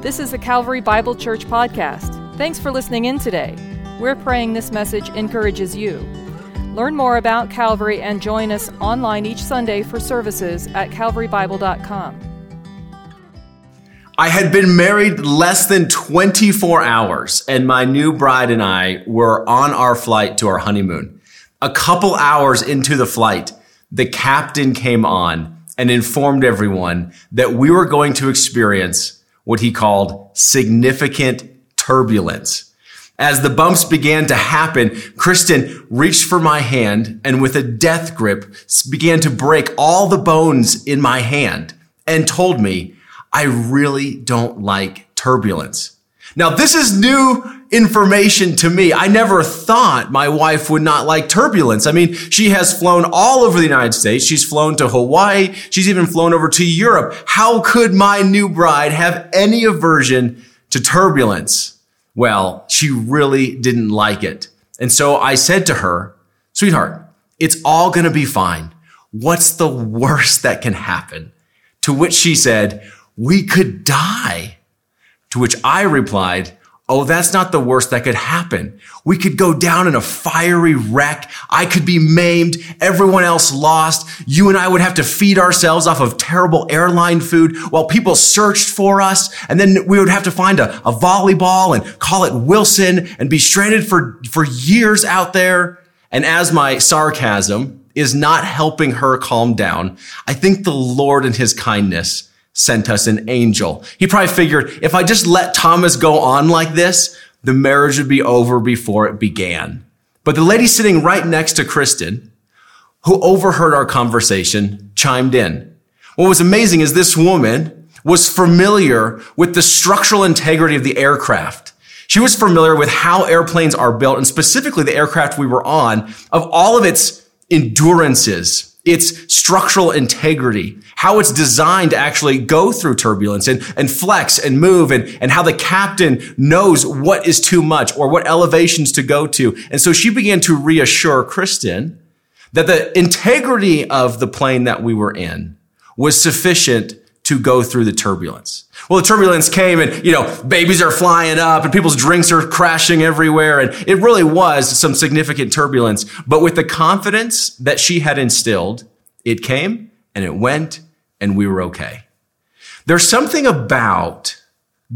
This is the Calvary Bible Church podcast. Thanks for listening in today. We're praying this message encourages you. Learn more about Calvary and join us online each Sunday for services at calvarybible.com. I had been married less than 24 hours, and my new bride and I were on our flight to our honeymoon. A couple hours into the flight, the captain came on and informed everyone that we were going to experience what he called significant turbulence. As the bumps began to happen, Kristen reached for my hand and with a death grip began to break all the bones in my hand and told me, I really don't like turbulence. Now, this is new information to me. I never thought my wife would not like turbulence. I mean, she has flown all over the United States. She's flown to Hawaii. She's even flown over to Europe. How could my new bride have any aversion to turbulence? Well, she really didn't like it. And so I said to her, sweetheart, it's all going to be fine. What's the worst that can happen? To which she said, we could die. To which I replied, Oh, that's not the worst that could happen. We could go down in a fiery wreck. I could be maimed. Everyone else lost. You and I would have to feed ourselves off of terrible airline food while people searched for us. And then we would have to find a, a volleyball and call it Wilson and be stranded for, for years out there. And as my sarcasm is not helping her calm down, I think the Lord in his kindness sent us an angel. He probably figured if I just let Thomas go on like this, the marriage would be over before it began. But the lady sitting right next to Kristen, who overheard our conversation, chimed in. What was amazing is this woman was familiar with the structural integrity of the aircraft. She was familiar with how airplanes are built and specifically the aircraft we were on of all of its endurances, its structural integrity, how it's designed to actually go through turbulence and, and flex and move and, and how the captain knows what is too much or what elevations to go to. And so she began to reassure Kristen that the integrity of the plane that we were in was sufficient to go through the turbulence. Well, the turbulence came and, you know, babies are flying up and people's drinks are crashing everywhere. And it really was some significant turbulence. But with the confidence that she had instilled, it came and it went and we were okay. There's something about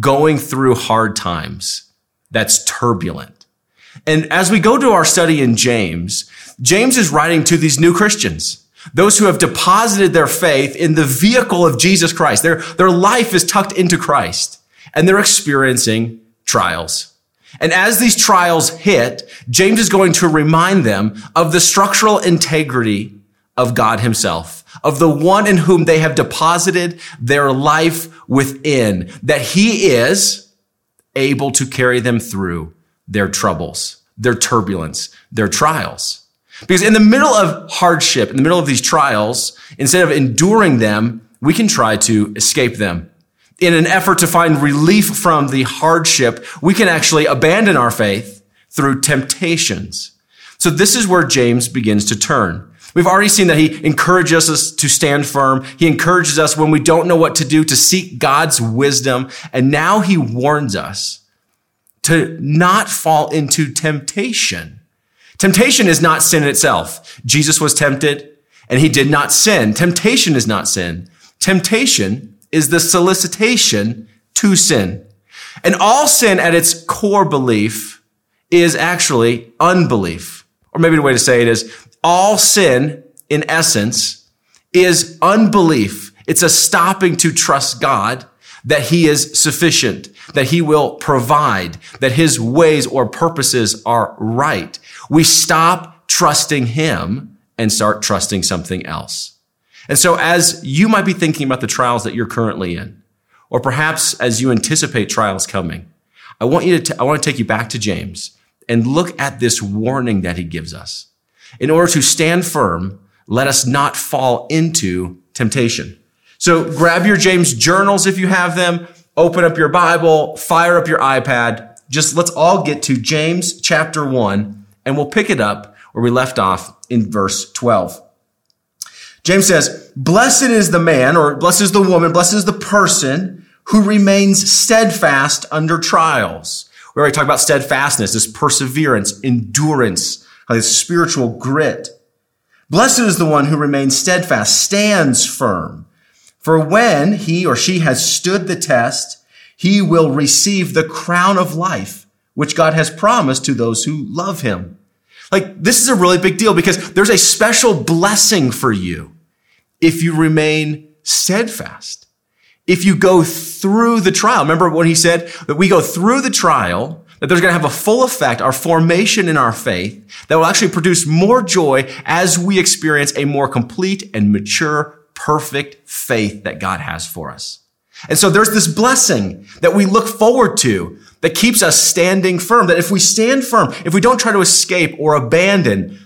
going through hard times that's turbulent. And as we go to our study in James, James is writing to these new Christians. Those who have deposited their faith in the vehicle of Jesus Christ. Their, their life is tucked into Christ and they're experiencing trials. And as these trials hit, James is going to remind them of the structural integrity of God himself, of the one in whom they have deposited their life within, that he is able to carry them through their troubles, their turbulence, their trials. Because in the middle of hardship, in the middle of these trials, instead of enduring them, we can try to escape them. In an effort to find relief from the hardship, we can actually abandon our faith through temptations. So this is where James begins to turn. We've already seen that he encourages us to stand firm. He encourages us when we don't know what to do to seek God's wisdom. And now he warns us to not fall into temptation. Temptation is not sin itself. Jesus was tempted and he did not sin. Temptation is not sin. Temptation is the solicitation to sin. And all sin at its core belief is actually unbelief. Or maybe the way to say it is all sin in essence is unbelief. It's a stopping to trust God that he is sufficient, that he will provide, that his ways or purposes are right. We stop trusting him and start trusting something else. And so as you might be thinking about the trials that you're currently in, or perhaps as you anticipate trials coming, I want you to, t- I want to take you back to James and look at this warning that he gives us. In order to stand firm, let us not fall into temptation. So grab your James journals if you have them, open up your Bible, fire up your iPad. Just let's all get to James chapter one and we'll pick it up where we left off in verse 12. James says, blessed is the man or blessed is the woman, blessed is the person who remains steadfast under trials. We already talked about steadfastness, this perseverance, endurance, this spiritual grit. Blessed is the one who remains steadfast, stands firm. For when he or she has stood the test, he will receive the crown of life, which God has promised to those who love him. Like, this is a really big deal because there's a special blessing for you if you remain steadfast. If you go through the trial, remember what he said that we go through the trial, that there's going to have a full effect, our formation in our faith that will actually produce more joy as we experience a more complete and mature, perfect faith that God has for us. And so there's this blessing that we look forward to that keeps us standing firm. That if we stand firm, if we don't try to escape or abandon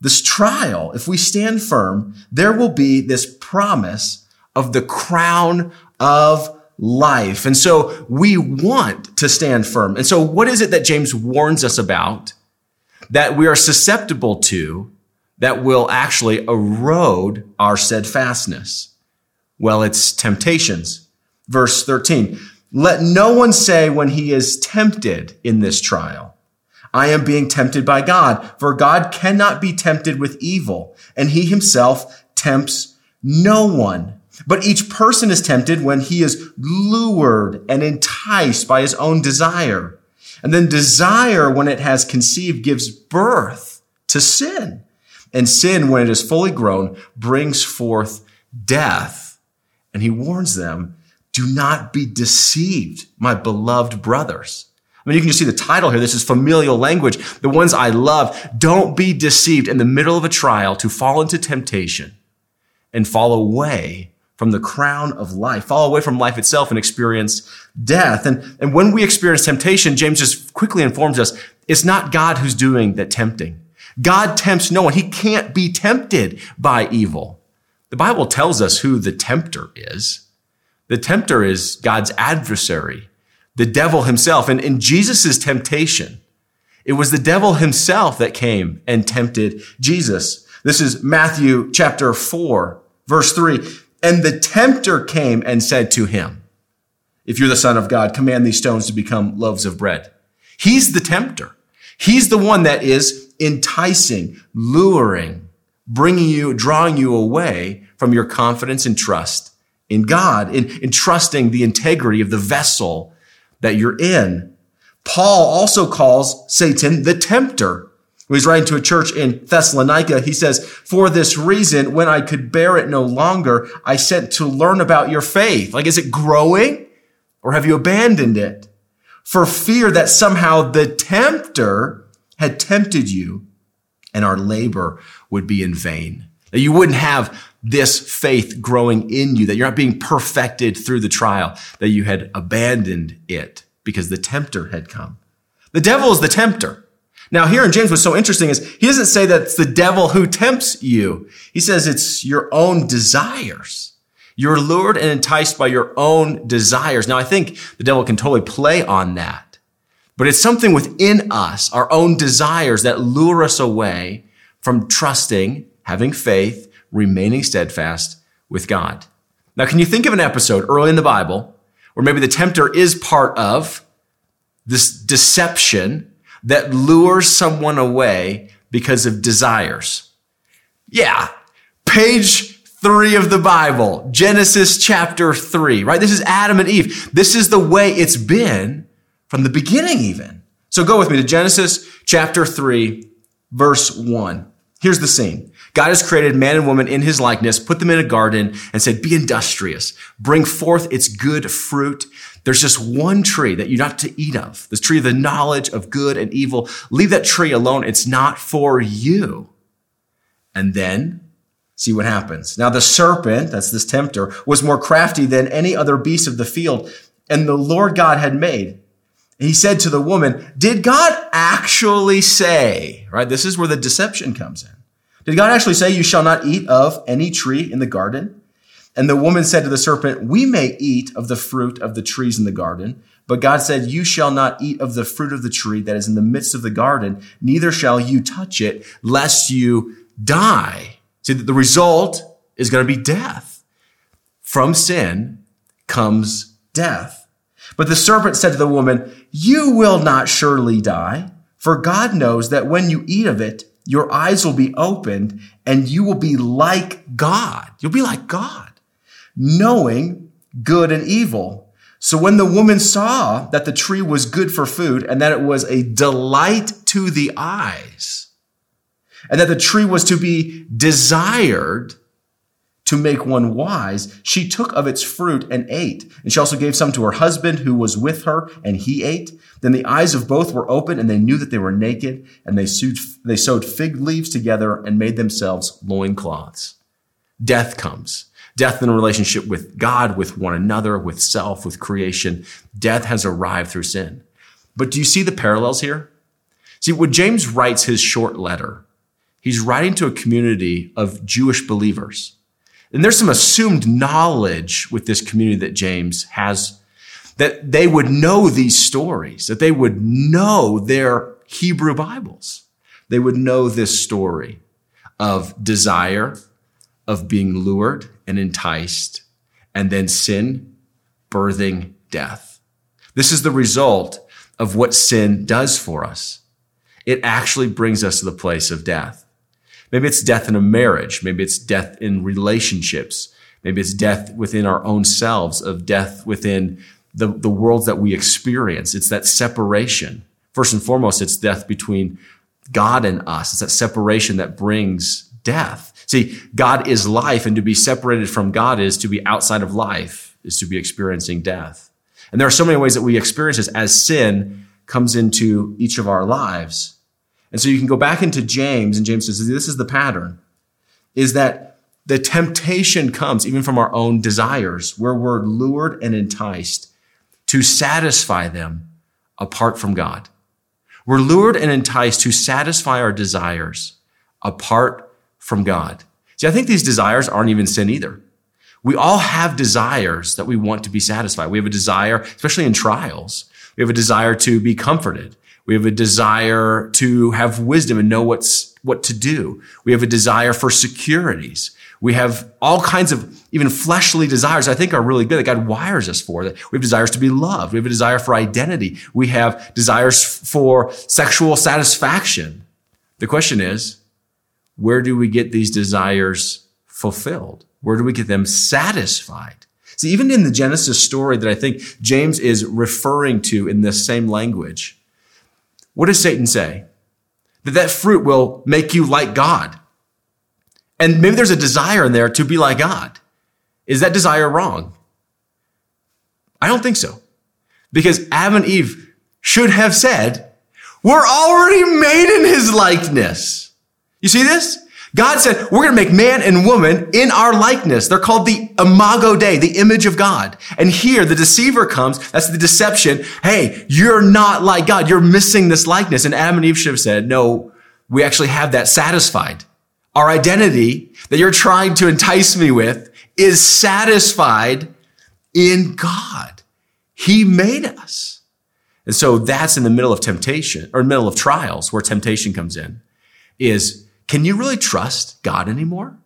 this trial, if we stand firm, there will be this promise of the crown of life. And so we want to stand firm. And so what is it that James warns us about that we are susceptible to that will actually erode our steadfastness? Well, it's temptations. Verse 13. Let no one say when he is tempted in this trial, I am being tempted by God, for God cannot be tempted with evil, and he himself tempts no one. But each person is tempted when he is lured and enticed by his own desire. And then desire, when it has conceived, gives birth to sin. And sin, when it is fully grown, brings forth death. And he warns them, do not be deceived, my beloved brothers. I mean, you can just see the title here. This is familial language. The ones I love. Don't be deceived in the middle of a trial to fall into temptation and fall away from the crown of life, fall away from life itself and experience death. And, and when we experience temptation, James just quickly informs us it's not God who's doing that tempting. God tempts no one. He can't be tempted by evil. The Bible tells us who the tempter is. The tempter is God's adversary, the devil himself. And in Jesus' temptation, it was the devil himself that came and tempted Jesus. This is Matthew chapter 4, verse 3. And the tempter came and said to him, if you're the son of God, command these stones to become loaves of bread. He's the tempter. He's the one that is enticing, luring, bringing you, drawing you away from your confidence and trust in God, in, in trusting the integrity of the vessel that you're in. Paul also calls Satan the tempter when he's writing to a church in Thessalonica, he says, For this reason, when I could bear it no longer, I sent to learn about your faith. Like, is it growing or have you abandoned it? For fear that somehow the tempter had tempted you and our labor would be in vain. That you wouldn't have this faith growing in you, that you're not being perfected through the trial, that you had abandoned it because the tempter had come. The devil is the tempter. Now, here in James, what's so interesting is he doesn't say that it's the devil who tempts you. He says it's your own desires. You're lured and enticed by your own desires. Now, I think the devil can totally play on that, but it's something within us, our own desires that lure us away from trusting, having faith, remaining steadfast with God. Now, can you think of an episode early in the Bible where maybe the tempter is part of this deception that lures someone away because of desires. Yeah. Page three of the Bible, Genesis chapter three, right? This is Adam and Eve. This is the way it's been from the beginning, even. So go with me to Genesis chapter three, verse one. Here's the scene. God has created man and woman in his likeness, put them in a garden and said, be industrious, bring forth its good fruit. There's just one tree that you're not to eat of. This tree of the knowledge of good and evil. Leave that tree alone. It's not for you. And then see what happens. Now the serpent, that's this tempter, was more crafty than any other beast of the field. And the Lord God had made. He said to the woman, did God actually say, right? This is where the deception comes in. Did God actually say you shall not eat of any tree in the garden? And the woman said to the serpent, We may eat of the fruit of the trees in the garden. But God said, You shall not eat of the fruit of the tree that is in the midst of the garden, neither shall you touch it, lest you die. See, the result is going to be death. From sin comes death. But the serpent said to the woman, You will not surely die, for God knows that when you eat of it, your eyes will be opened and you will be like God. You'll be like God, knowing good and evil. So when the woman saw that the tree was good for food and that it was a delight to the eyes, and that the tree was to be desired to make one wise, she took of its fruit and ate. And she also gave some to her husband who was with her, and he ate. Then the eyes of both were open, and they knew that they were naked, and they sewed, they sewed fig leaves together and made themselves loincloths. Death comes. Death in a relationship with God, with one another, with self, with creation. Death has arrived through sin. But do you see the parallels here? See, when James writes his short letter, he's writing to a community of Jewish believers and there's some assumed knowledge with this community that James has that they would know these stories, that they would know their Hebrew Bibles. They would know this story of desire, of being lured and enticed, and then sin birthing death. This is the result of what sin does for us. It actually brings us to the place of death. Maybe it's death in a marriage. Maybe it's death in relationships. Maybe it's death within our own selves, of death within the, the worlds that we experience. It's that separation. First and foremost, it's death between God and us. It's that separation that brings death. See, God is life, and to be separated from God is to be outside of life, is to be experiencing death. And there are so many ways that we experience this as sin comes into each of our lives. And so you can go back into James, and James says, this is the pattern, is that the temptation comes even from our own desires, where we're lured and enticed to satisfy them apart from God. We're lured and enticed to satisfy our desires apart from God. See, I think these desires aren't even sin either. We all have desires that we want to be satisfied. We have a desire, especially in trials, we have a desire to be comforted. We have a desire to have wisdom and know what's, what to do. We have a desire for securities. We have all kinds of even fleshly desires I think are really good that God wires us for. That we have desires to be loved. We have a desire for identity. We have desires for sexual satisfaction. The question is, where do we get these desires fulfilled? Where do we get them satisfied? See, even in the Genesis story that I think James is referring to in this same language, what does Satan say? That that fruit will make you like God. And maybe there's a desire in there to be like God. Is that desire wrong? I don't think so. Because Adam and Eve should have said, we're already made in his likeness. You see this? God said, we're going to make man and woman in our likeness. They're called the imago Dei, the image of God. And here the deceiver comes. That's the deception. Hey, you're not like God. You're missing this likeness. And Adam and Eve should have said, no, we actually have that satisfied. Our identity that you're trying to entice me with is satisfied in God. He made us. And so that's in the middle of temptation or middle of trials where temptation comes in is can you really trust God anymore?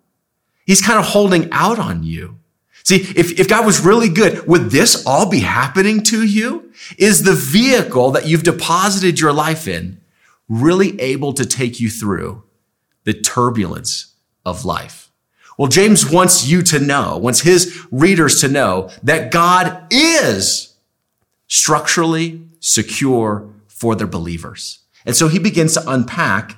He's kind of holding out on you. See, if, if God was really good, would this all be happening to you? Is the vehicle that you've deposited your life in really able to take you through the turbulence of life? Well, James wants you to know, wants his readers to know that God is structurally secure for their believers. And so he begins to unpack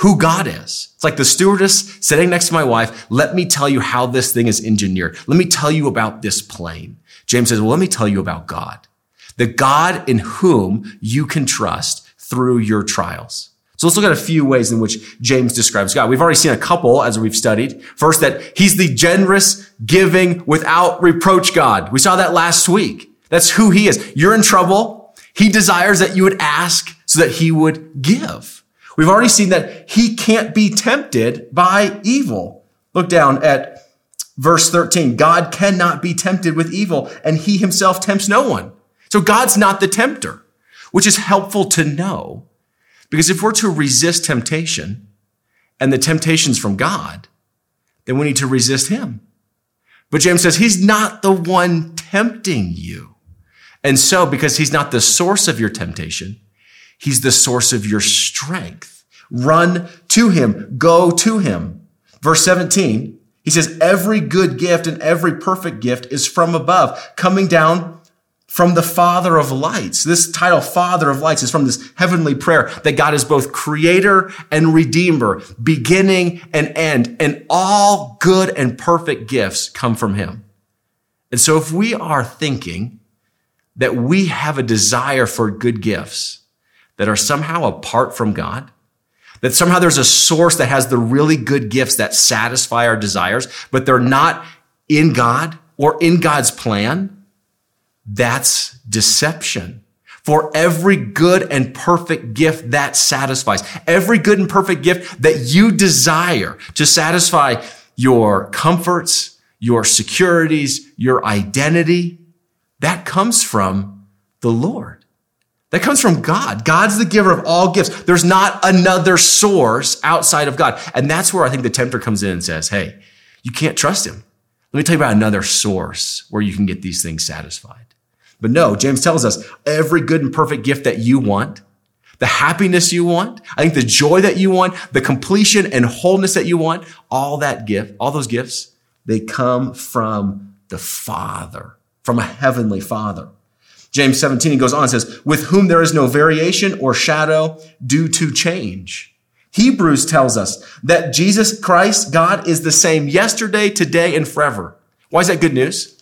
who God is. It's like the stewardess sitting next to my wife. Let me tell you how this thing is engineered. Let me tell you about this plane. James says, well, let me tell you about God, the God in whom you can trust through your trials. So let's look at a few ways in which James describes God. We've already seen a couple as we've studied. First, that he's the generous, giving, without reproach God. We saw that last week. That's who he is. You're in trouble. He desires that you would ask so that he would give. We've already seen that he can't be tempted by evil. Look down at verse 13. God cannot be tempted with evil, and he himself tempts no one. So God's not the tempter, which is helpful to know. Because if we're to resist temptation, and the temptation's from God, then we need to resist him. But James says he's not the one tempting you. And so, because he's not the source of your temptation, he's the source of your strength. Run to him. Go to him. Verse 17, he says, every good gift and every perfect gift is from above, coming down from the Father of lights. This title, Father of lights, is from this heavenly prayer that God is both creator and redeemer, beginning and end, and all good and perfect gifts come from him. And so if we are thinking that we have a desire for good gifts that are somehow apart from God, that somehow there's a source that has the really good gifts that satisfy our desires, but they're not in God or in God's plan, that's deception. For every good and perfect gift that satisfies, every good and perfect gift that you desire to satisfy your comforts, your securities, your identity, that comes from the Lord. That comes from God. God's the giver of all gifts. There's not another source outside of God. And that's where I think the tempter comes in and says, Hey, you can't trust him. Let me tell you about another source where you can get these things satisfied. But no, James tells us every good and perfect gift that you want, the happiness you want, I think the joy that you want, the completion and wholeness that you want, all that gift, all those gifts, they come from the Father, from a heavenly Father. James 17 he goes on and says, with whom there is no variation or shadow due to change. Hebrews tells us that Jesus Christ, God, is the same yesterday, today, and forever. Why is that good news?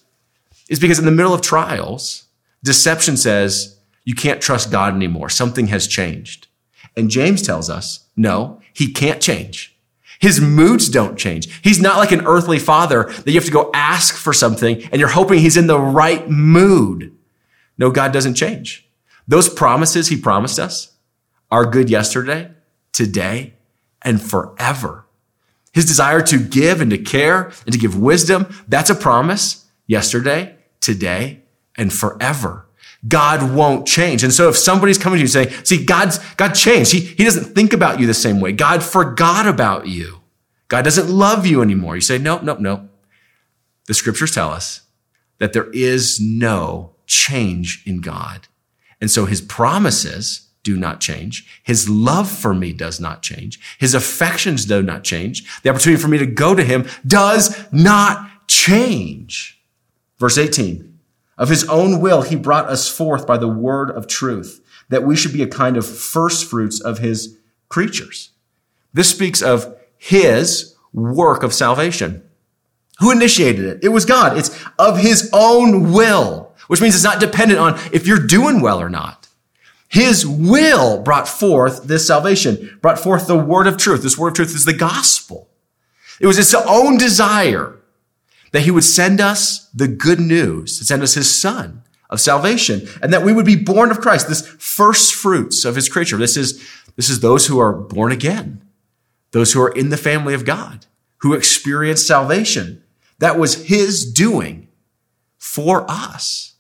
It's because in the middle of trials, Deception says you can't trust God anymore. Something has changed. And James tells us, no, he can't change. His moods don't change. He's not like an earthly father that you have to go ask for something and you're hoping he's in the right mood. No, God doesn't change. Those promises he promised us are good yesterday, today, and forever. His desire to give and to care and to give wisdom, that's a promise yesterday, today, and forever. God won't change. And so if somebody's coming to you saying, see, God's, God changed. He, he doesn't think about you the same way. God forgot about you. God doesn't love you anymore. You say, nope, nope, nope. The scriptures tell us that there is no change in God. And so his promises do not change. His love for me does not change. His affections do not change. The opportunity for me to go to him does not change. Verse 18. Of his own will, he brought us forth by the word of truth, that we should be a kind of first fruits of his creatures. This speaks of his work of salvation. Who initiated it? It was God. It's of his own will, which means it's not dependent on if you're doing well or not. His will brought forth this salvation, brought forth the word of truth. This word of truth is the gospel. It was his own desire that he would send us the good news, send us his son of salvation, and that we would be born of Christ, this first fruits of his creature. This is, this is those who are born again, those who are in the family of God, who experience salvation. That was his doing for us.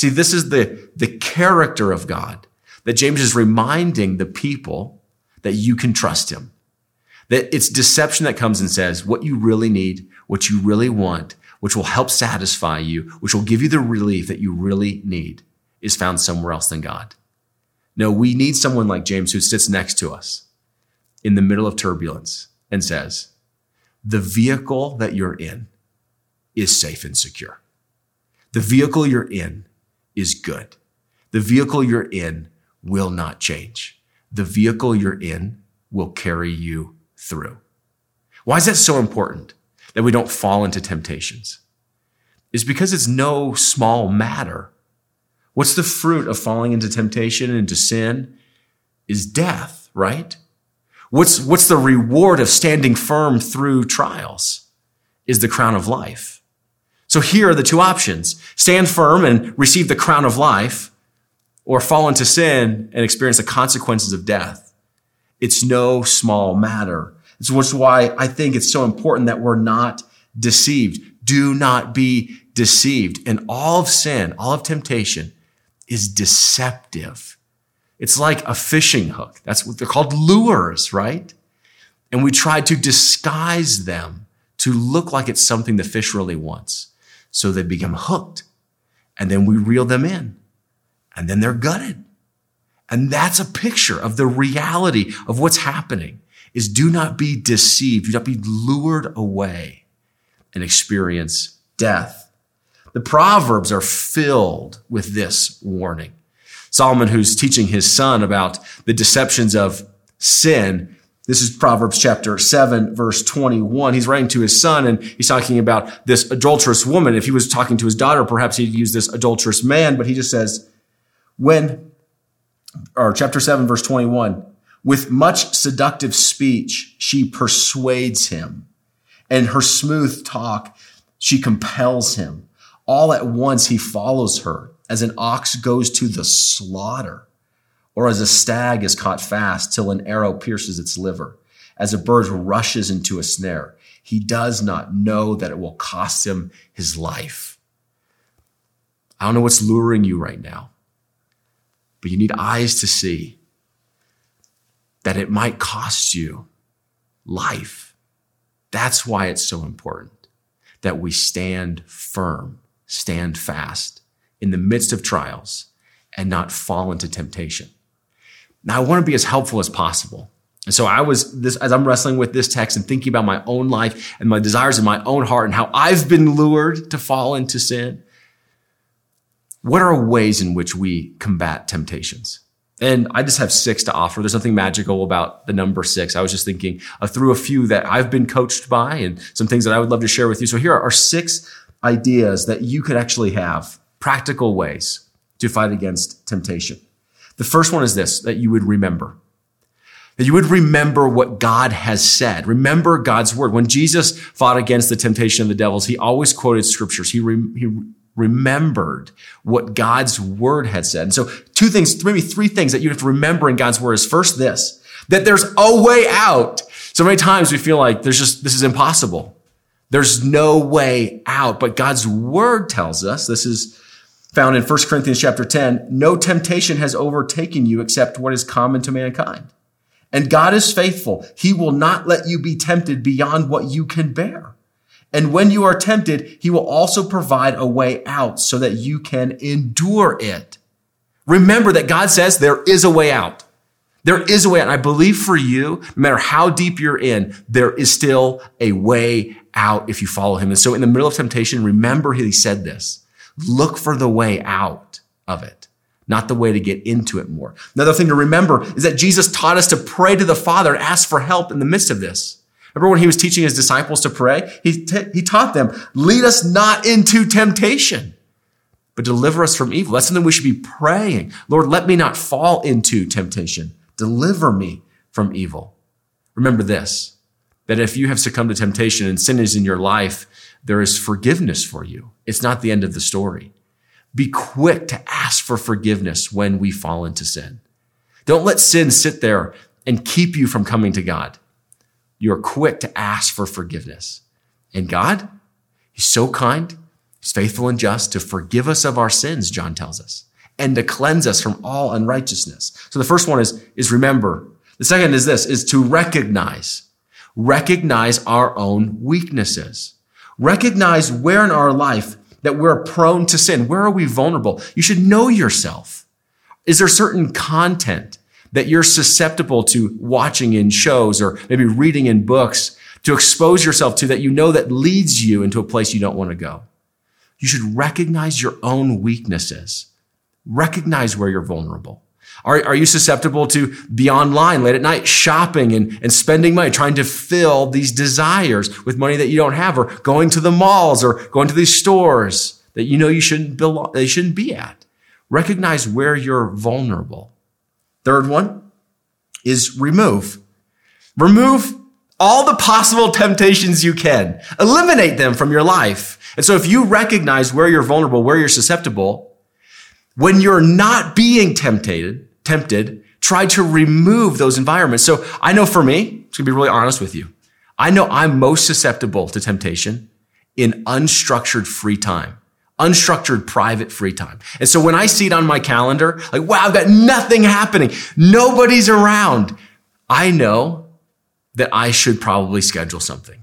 See, this is the, the character of God that James is reminding the people that you can trust him. That it's deception that comes and says what you really need what you really want, which will help satisfy you, which will give you the relief that you really need, is found somewhere else than God. No, we need someone like James who sits next to us in the middle of turbulence and says, the vehicle that you're in is safe and secure. The vehicle you're in is good. The vehicle you're in will not change. The vehicle you're in will carry you through. Why is that so important? that we don't fall into temptations is because it's no small matter. What's the fruit of falling into temptation and into sin is death, right? What's, what's the reward of standing firm through trials is the crown of life. So here are the two options. Stand firm and receive the crown of life or fall into sin and experience the consequences of death. It's no small matter. It's Which why I think it's so important that we're not deceived. Do not be deceived. And all of sin, all of temptation is deceptive. It's like a fishing hook. That's what they're called lures, right? And we try to disguise them to look like it's something the fish really wants. So they become hooked. And then we reel them in. And then they're gutted. And that's a picture of the reality of what's happening is do not be deceived. Do not be lured away and experience death. The Proverbs are filled with this warning. Solomon, who's teaching his son about the deceptions of sin, this is Proverbs chapter 7, verse 21. He's writing to his son and he's talking about this adulterous woman. If he was talking to his daughter, perhaps he'd use this adulterous man, but he just says, when, or chapter 7, verse 21, with much seductive speech, she persuades him, and her smooth talk, she compels him. All at once, he follows her as an ox goes to the slaughter, or as a stag is caught fast till an arrow pierces its liver, as a bird rushes into a snare. He does not know that it will cost him his life. I don't know what's luring you right now, but you need eyes to see that it might cost you life. That's why it's so important that we stand firm, stand fast in the midst of trials and not fall into temptation. Now, I want to be as helpful as possible. And so I was this, as I'm wrestling with this text and thinking about my own life and my desires in my own heart and how I've been lured to fall into sin. What are ways in which we combat temptations? And I just have six to offer. There's nothing magical about the number six. I was just thinking uh, through a few that I've been coached by and some things that I would love to share with you. So here are six ideas that you could actually have, practical ways to fight against temptation. The first one is this, that you would remember. That you would remember what God has said. Remember God's word. When Jesus fought against the temptation of the devils, he always quoted scriptures. He, re- he remembered what God's word had said. And so two things, maybe three things that you have to remember in God's word is first this, that there's a way out. So many times we feel like there's just, this is impossible. There's no way out. But God's word tells us, this is found in 1 Corinthians chapter 10, no temptation has overtaken you except what is common to mankind. And God is faithful. He will not let you be tempted beyond what you can bear. And when you are tempted, he will also provide a way out so that you can endure it. Remember that God says there is a way out. There is a way out. And I believe for you, no matter how deep you're in, there is still a way out if you follow him. And so in the middle of temptation, remember he said this. Look for the way out of it, not the way to get into it more. Another thing to remember is that Jesus taught us to pray to the Father and ask for help in the midst of this. Remember when he was teaching his disciples to pray? He, t- he taught them, lead us not into temptation, but deliver us from evil. That's something we should be praying. Lord, let me not fall into temptation. Deliver me from evil. Remember this, that if you have succumbed to temptation and sin is in your life, there is forgiveness for you. It's not the end of the story. Be quick to ask for forgiveness when we fall into sin. Don't let sin sit there and keep you from coming to God you're quick to ask for forgiveness. And God, He's so kind, He's faithful and just to forgive us of our sins, John tells us, and to cleanse us from all unrighteousness. So the first one is, is remember. The second is this, is to recognize. Recognize our own weaknesses. Recognize where in our life that we're prone to sin. Where are we vulnerable? You should know yourself. Is there certain content that you're susceptible to watching in shows or maybe reading in books to expose yourself to that you know that leads you into a place you don't want to go. You should recognize your own weaknesses. Recognize where you're vulnerable. Are, are you susceptible to be online late at night shopping and, and spending money, trying to fill these desires with money that you don't have or going to the malls or going to these stores that you know you shouldn't belong, they shouldn't be at? Recognize where you're vulnerable. Third one is remove. Remove all the possible temptations you can. Eliminate them from your life. And so if you recognize where you're vulnerable, where you're susceptible, when you're not being tempted, tempted, try to remove those environments. So I know for me, to be really honest with you. I know I'm most susceptible to temptation in unstructured free time unstructured private free time. And so when I see it on my calendar, like, wow, I've got nothing happening. Nobody's around. I know that I should probably schedule something.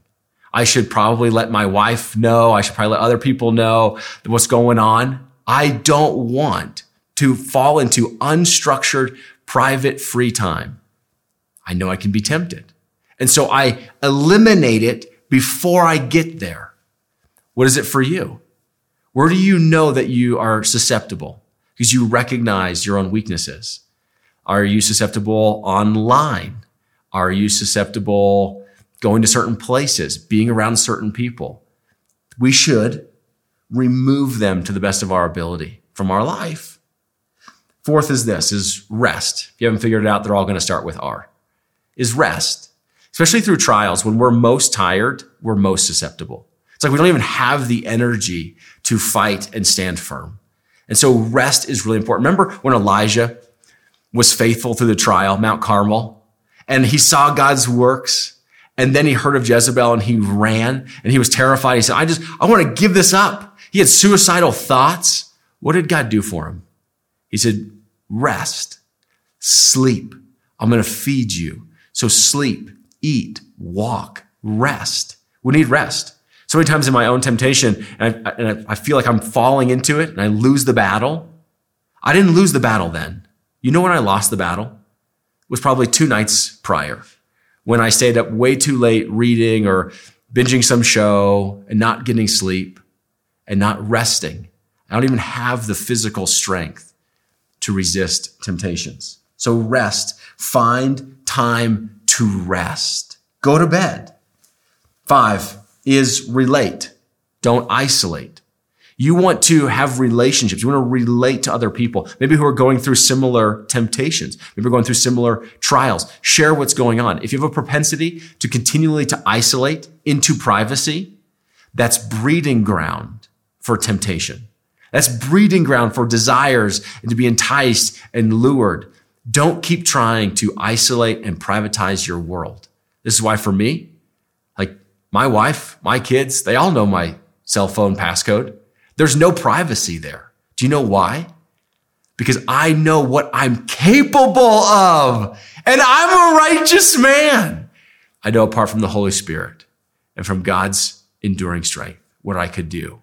I should probably let my wife know. I should probably let other people know what's going on. I don't want to fall into unstructured, private, free time. I know I can be tempted. And so I eliminate it before I get there. What is it for you? Where do you know that you are susceptible? Because you recognize your own weaknesses. Are you susceptible online? Are you susceptible going to certain places, being around certain people? We should remove them to the best of our ability from our life. Fourth is this, is rest. If you haven't figured it out, they're all going to start with R. Is rest. Especially through trials, when we're most tired, we're most susceptible. It's like we don't even have the energy to fight and stand firm. And so rest is really important. Remember when Elijah was faithful through the trial, Mount Carmel, and he saw God's works. And then he heard of Jezebel and he ran and he was terrified. He said, I just, I want to give this up. He had suicidal thoughts. What did God do for him? He said, rest, sleep. I'm going to feed you. So sleep, eat, walk, rest. We need rest. So many times in my own temptation, and I, and I feel like I'm falling into it and I lose the battle. I didn't lose the battle then. You know when I lost the battle? It was probably two nights prior when I stayed up way too late reading or binging some show and not getting sleep and not resting. I don't even have the physical strength to resist temptations. So rest. Find time to rest. Go to bed. Five is relate. Don't isolate. You want to have relationships. You want to relate to other people, maybe who are going through similar temptations, maybe going through similar trials. Share what's going on. If you have a propensity to continually to isolate into privacy, that's breeding ground for temptation. That's breeding ground for desires and to be enticed and lured. Don't keep trying to isolate and privatize your world. This is why for me, like my wife, my kids, they all know my cell phone passcode. There's no privacy there. Do you know why? Because I know what I'm capable of and I'm a righteous man. I know apart from the Holy Spirit and from God's enduring strength, what I could do.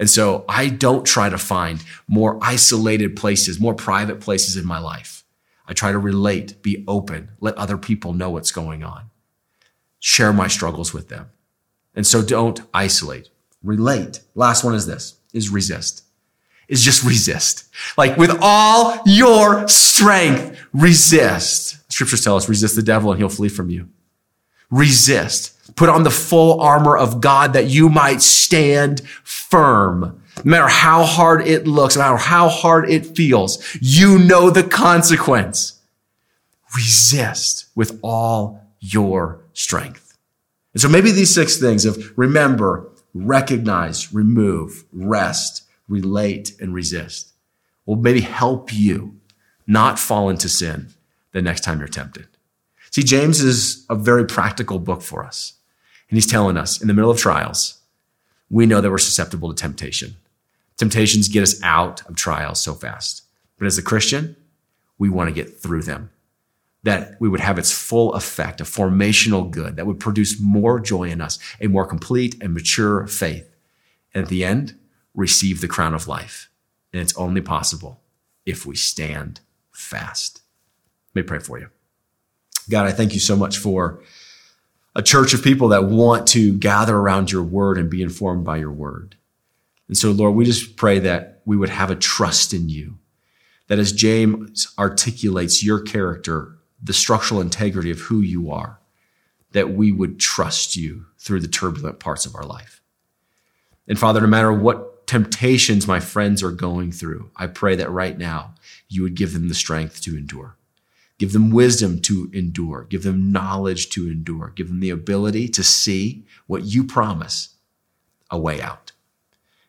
And so I don't try to find more isolated places, more private places in my life. I try to relate, be open, let other people know what's going on, share my struggles with them. And so don't isolate, relate. Last one is this is resist. Is just resist. Like with all your strength, resist. Scriptures tell us resist the devil and he'll flee from you. Resist. Put on the full armor of God that you might stand firm. No matter how hard it looks, no matter how hard it feels, you know the consequence. Resist with all your strength. And so maybe these six things of remember, recognize, remove, rest, relate, and resist will maybe help you not fall into sin the next time you're tempted. See, James is a very practical book for us. And he's telling us in the middle of trials, we know that we're susceptible to temptation. Temptations get us out of trials so fast. But as a Christian, we want to get through them that we would have its full effect, a formational good that would produce more joy in us, a more complete and mature faith. And at the end, receive the crown of life. And it's only possible if we stand fast. Let me pray for you. God, I thank you so much for a church of people that want to gather around your word and be informed by your word. And so, Lord, we just pray that we would have a trust in you, that as James articulates your character the structural integrity of who you are, that we would trust you through the turbulent parts of our life. And Father, no matter what temptations my friends are going through, I pray that right now you would give them the strength to endure. Give them wisdom to endure. Give them knowledge to endure. Give them the ability to see what you promise a way out.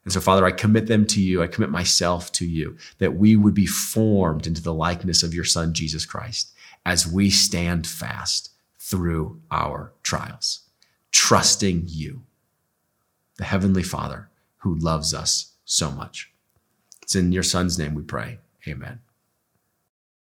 And so, Father, I commit them to you. I commit myself to you that we would be formed into the likeness of your Son, Jesus Christ as we stand fast through our trials, trusting you, the Heavenly Father who loves us so much. It's in your Son's name we pray. Amen.